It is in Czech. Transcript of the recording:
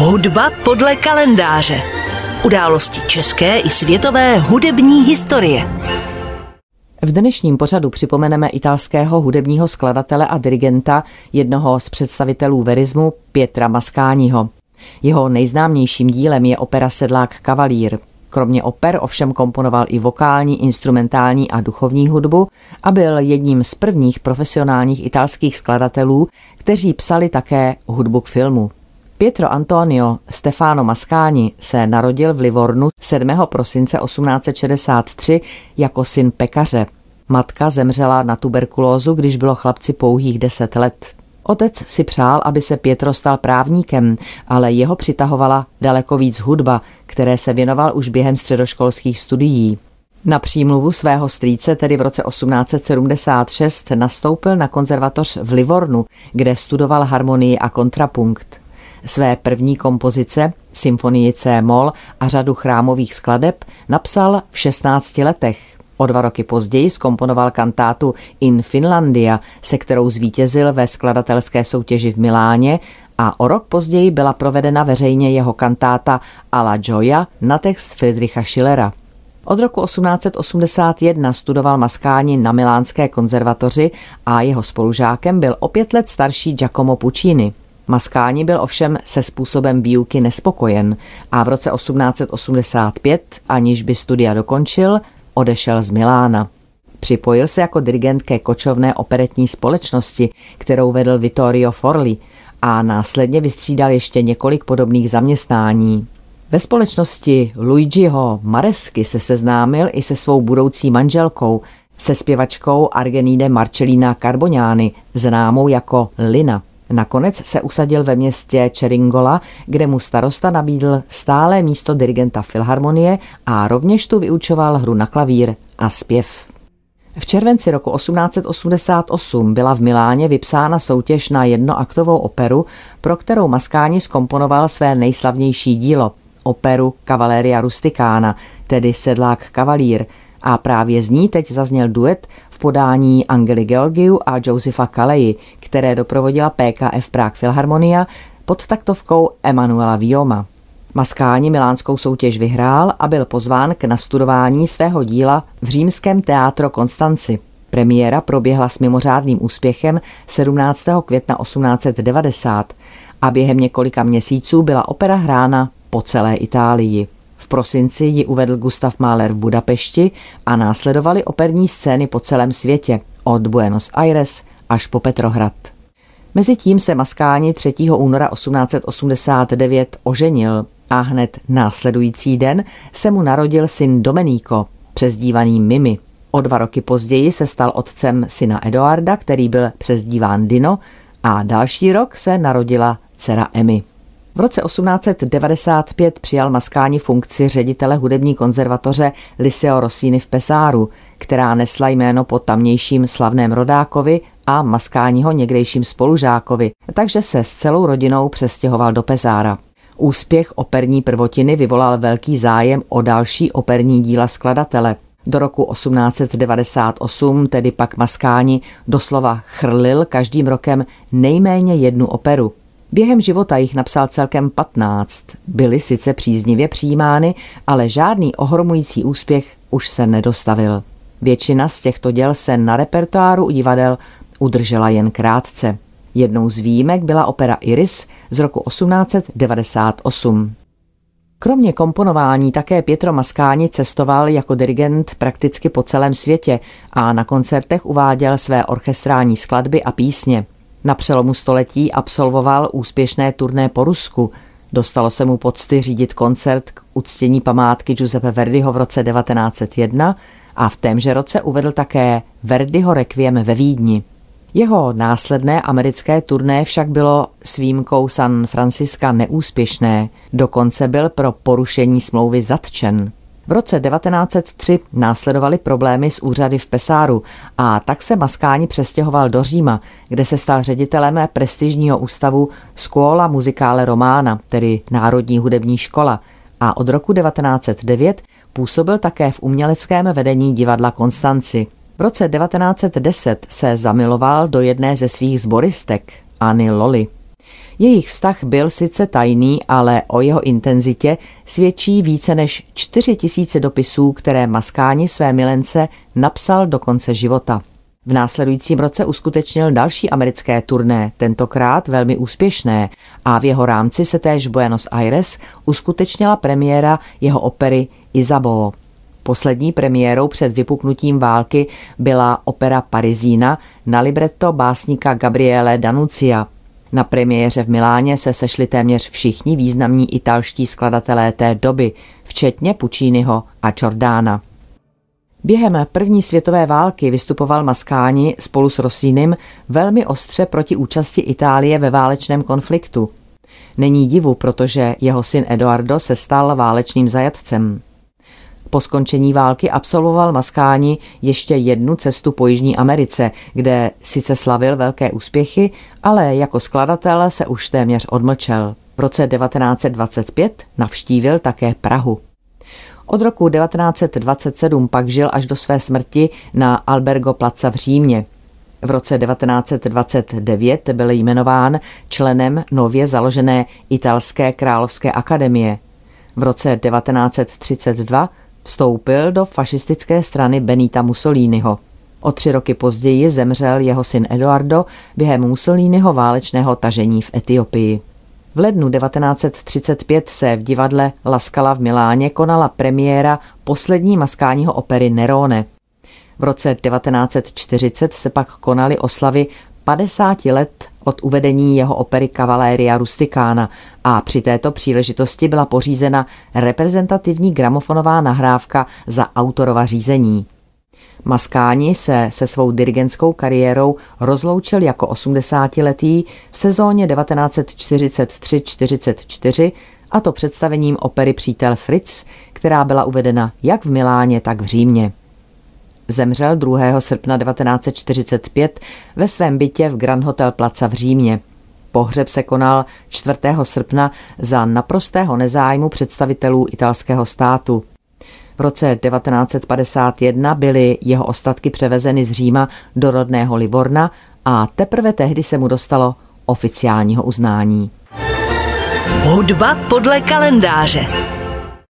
Hudba podle kalendáře. Události české i světové hudební historie. V dnešním pořadu připomeneme italského hudebního skladatele a dirigenta, jednoho z představitelů verismu Pietra Maskáního. Jeho nejznámějším dílem je opera Sedlák kavalír. Kromě oper ovšem komponoval i vokální, instrumentální a duchovní hudbu a byl jedním z prvních profesionálních italských skladatelů, kteří psali také hudbu k filmu. Pietro Antonio Stefano Mascani se narodil v Livornu 7. prosince 1863 jako syn pekaře. Matka zemřela na tuberkulózu, když bylo chlapci pouhých 10 let. Otec si přál, aby se Pietro stal právníkem, ale jeho přitahovala daleko víc hudba, které se věnoval už během středoškolských studií. Na přímluvu svého strýce, tedy v roce 1876, nastoupil na konzervatoř v Livornu, kde studoval harmonii a kontrapunkt. Své první kompozice, symfonii C mol a řadu chrámových skladeb napsal v 16 letech. O dva roky později skomponoval kantátu In Finlandia, se kterou zvítězil ve skladatelské soutěži v Miláně a o rok později byla provedena veřejně jeho kantáta Alla Gioia na text Friedricha Schillera. Od roku 1881 studoval maskáni na Milánské konzervatoři a jeho spolužákem byl o pět let starší Giacomo Puccini. Maskáni byl ovšem se způsobem výuky nespokojen a v roce 1885, aniž by studia dokončil, odešel z Milána. Připojil se jako dirigent ke kočovné operetní společnosti, kterou vedl Vittorio Forli a následně vystřídal ještě několik podobných zaměstnání. Ve společnosti Luigiho Maresky se seznámil i se svou budoucí manželkou, se zpěvačkou Argenide Marcellina Carboniani, známou jako Lina. Nakonec se usadil ve městě Čeringola, kde mu starosta nabídl stále místo dirigenta Filharmonie a rovněž tu vyučoval hru na klavír a zpěv. V červenci roku 1888 byla v Miláně vypsána soutěž na jednoaktovou operu, pro kterou Maskáni skomponoval své nejslavnější dílo, operu Cavaleria Rusticana, tedy Sedlák kavalír, a právě z ní teď zazněl duet v podání Angely Georgiu a Josefa Kaleji, které doprovodila PKF Prague Philharmonia pod taktovkou Emanuela Vioma. Maskáni milánskou soutěž vyhrál a byl pozván k nastudování svého díla v římském teátro Konstanci. Premiéra proběhla s mimořádným úspěchem 17. května 1890 a během několika měsíců byla opera hrána po celé Itálii. V prosinci ji uvedl Gustav Mahler v Budapešti a následovaly operní scény po celém světě, od Buenos Aires až po Petrohrad. Mezitím se Maskáni 3. února 1889 oženil a hned následující den se mu narodil syn Domenico, přezdívaný Mimi. O dva roky později se stal otcem syna Eduarda, který byl přezdíván Dino a další rok se narodila dcera Emmy. V roce 1895 přijal Maskáni funkci ředitele hudební konzervatoře Liceo Rossini v Pesáru, která nesla jméno po tamnějším slavném rodákovi a Maskáního někdejším spolužákovi, takže se s celou rodinou přestěhoval do Pezára. Úspěch operní prvotiny vyvolal velký zájem o další operní díla skladatele. Do roku 1898 tedy pak Maskáni doslova chrlil každým rokem nejméně jednu operu. Během života jich napsal celkem 15. Byly sice příznivě přijímány, ale žádný ohromující úspěch už se nedostavil. Většina z těchto děl se na repertoáru divadel udržela jen krátce. Jednou z výjimek byla opera Iris z roku 1898. Kromě komponování také Pietro Maskáni cestoval jako dirigent prakticky po celém světě a na koncertech uváděl své orchestrální skladby a písně. Na přelomu století absolvoval úspěšné turné po Rusku. Dostalo se mu pocty řídit koncert k uctění památky Giuseppe Verdiho v roce 1901 a v témže roce uvedl také Verdiho Requiem ve Vídni. Jeho následné americké turné však bylo s výjimkou San Franciska neúspěšné, dokonce byl pro porušení smlouvy zatčen. V roce 1903 následovaly problémy s úřady v Pesáru a tak se Maskáni přestěhoval do Říma, kde se stal ředitelem prestižního ústavu Scuola Musicale Romana, tedy Národní hudební škola, a od roku 1909 působil také v uměleckém vedení divadla Konstanci. V roce 1910 se zamiloval do jedné ze svých zboristek, Anny Loli. Jejich vztah byl sice tajný, ale o jeho intenzitě svědčí více než 4 tisíce dopisů, které Maskáni své milence napsal do konce života. V následujícím roce uskutečnil další americké turné, tentokrát velmi úspěšné, a v jeho rámci se též Buenos Aires uskutečnila premiéra jeho opery Isabeau. Poslední premiérou před vypuknutím války byla opera Parizína na libretto básníka Gabriele Danucia. Na premiéře v Miláně se sešli téměř všichni významní italští skladatelé té doby, včetně Pucciniho a Giordana. Během první světové války vystupoval Maskáni spolu s Rossínem velmi ostře proti účasti Itálie ve válečném konfliktu. Není divu, protože jeho syn Eduardo se stal válečným zajatcem. Po skončení války absolvoval Maskáni ještě jednu cestu po Jižní Americe, kde sice slavil velké úspěchy, ale jako skladatel se už téměř odmlčel. V roce 1925 navštívil také Prahu. Od roku 1927 pak žil až do své smrti na Albergo Plaza v Římě. V roce 1929 byl jmenován členem nově založené Italské královské akademie. V roce 1932 vstoupil do fašistické strany Benita Mussoliniho. O tři roky později zemřel jeho syn Eduardo během Mussoliniho válečného tažení v Etiopii. V lednu 1935 se v divadle Laskala v Miláně konala premiéra poslední maskáního opery Nerone. V roce 1940 se pak konaly oslavy 50 let od uvedení jeho opery Cavaleria Rusticana a při této příležitosti byla pořízena reprezentativní gramofonová nahrávka za autorova řízení. Maskáni se se svou dirigentskou kariérou rozloučil jako 80-letý v sezóně 1943-44 a to představením opery Přítel Fritz, která byla uvedena jak v Miláně, tak v Římě. Zemřel 2. srpna 1945 ve svém bytě v Grand Hotel Plaza v Římě. Pohřeb se konal 4. srpna za naprostého nezájmu představitelů italského státu. V roce 1951 byly jeho ostatky převezeny z Říma do rodného Livorna a teprve tehdy se mu dostalo oficiálního uznání. Hudba podle kalendáře.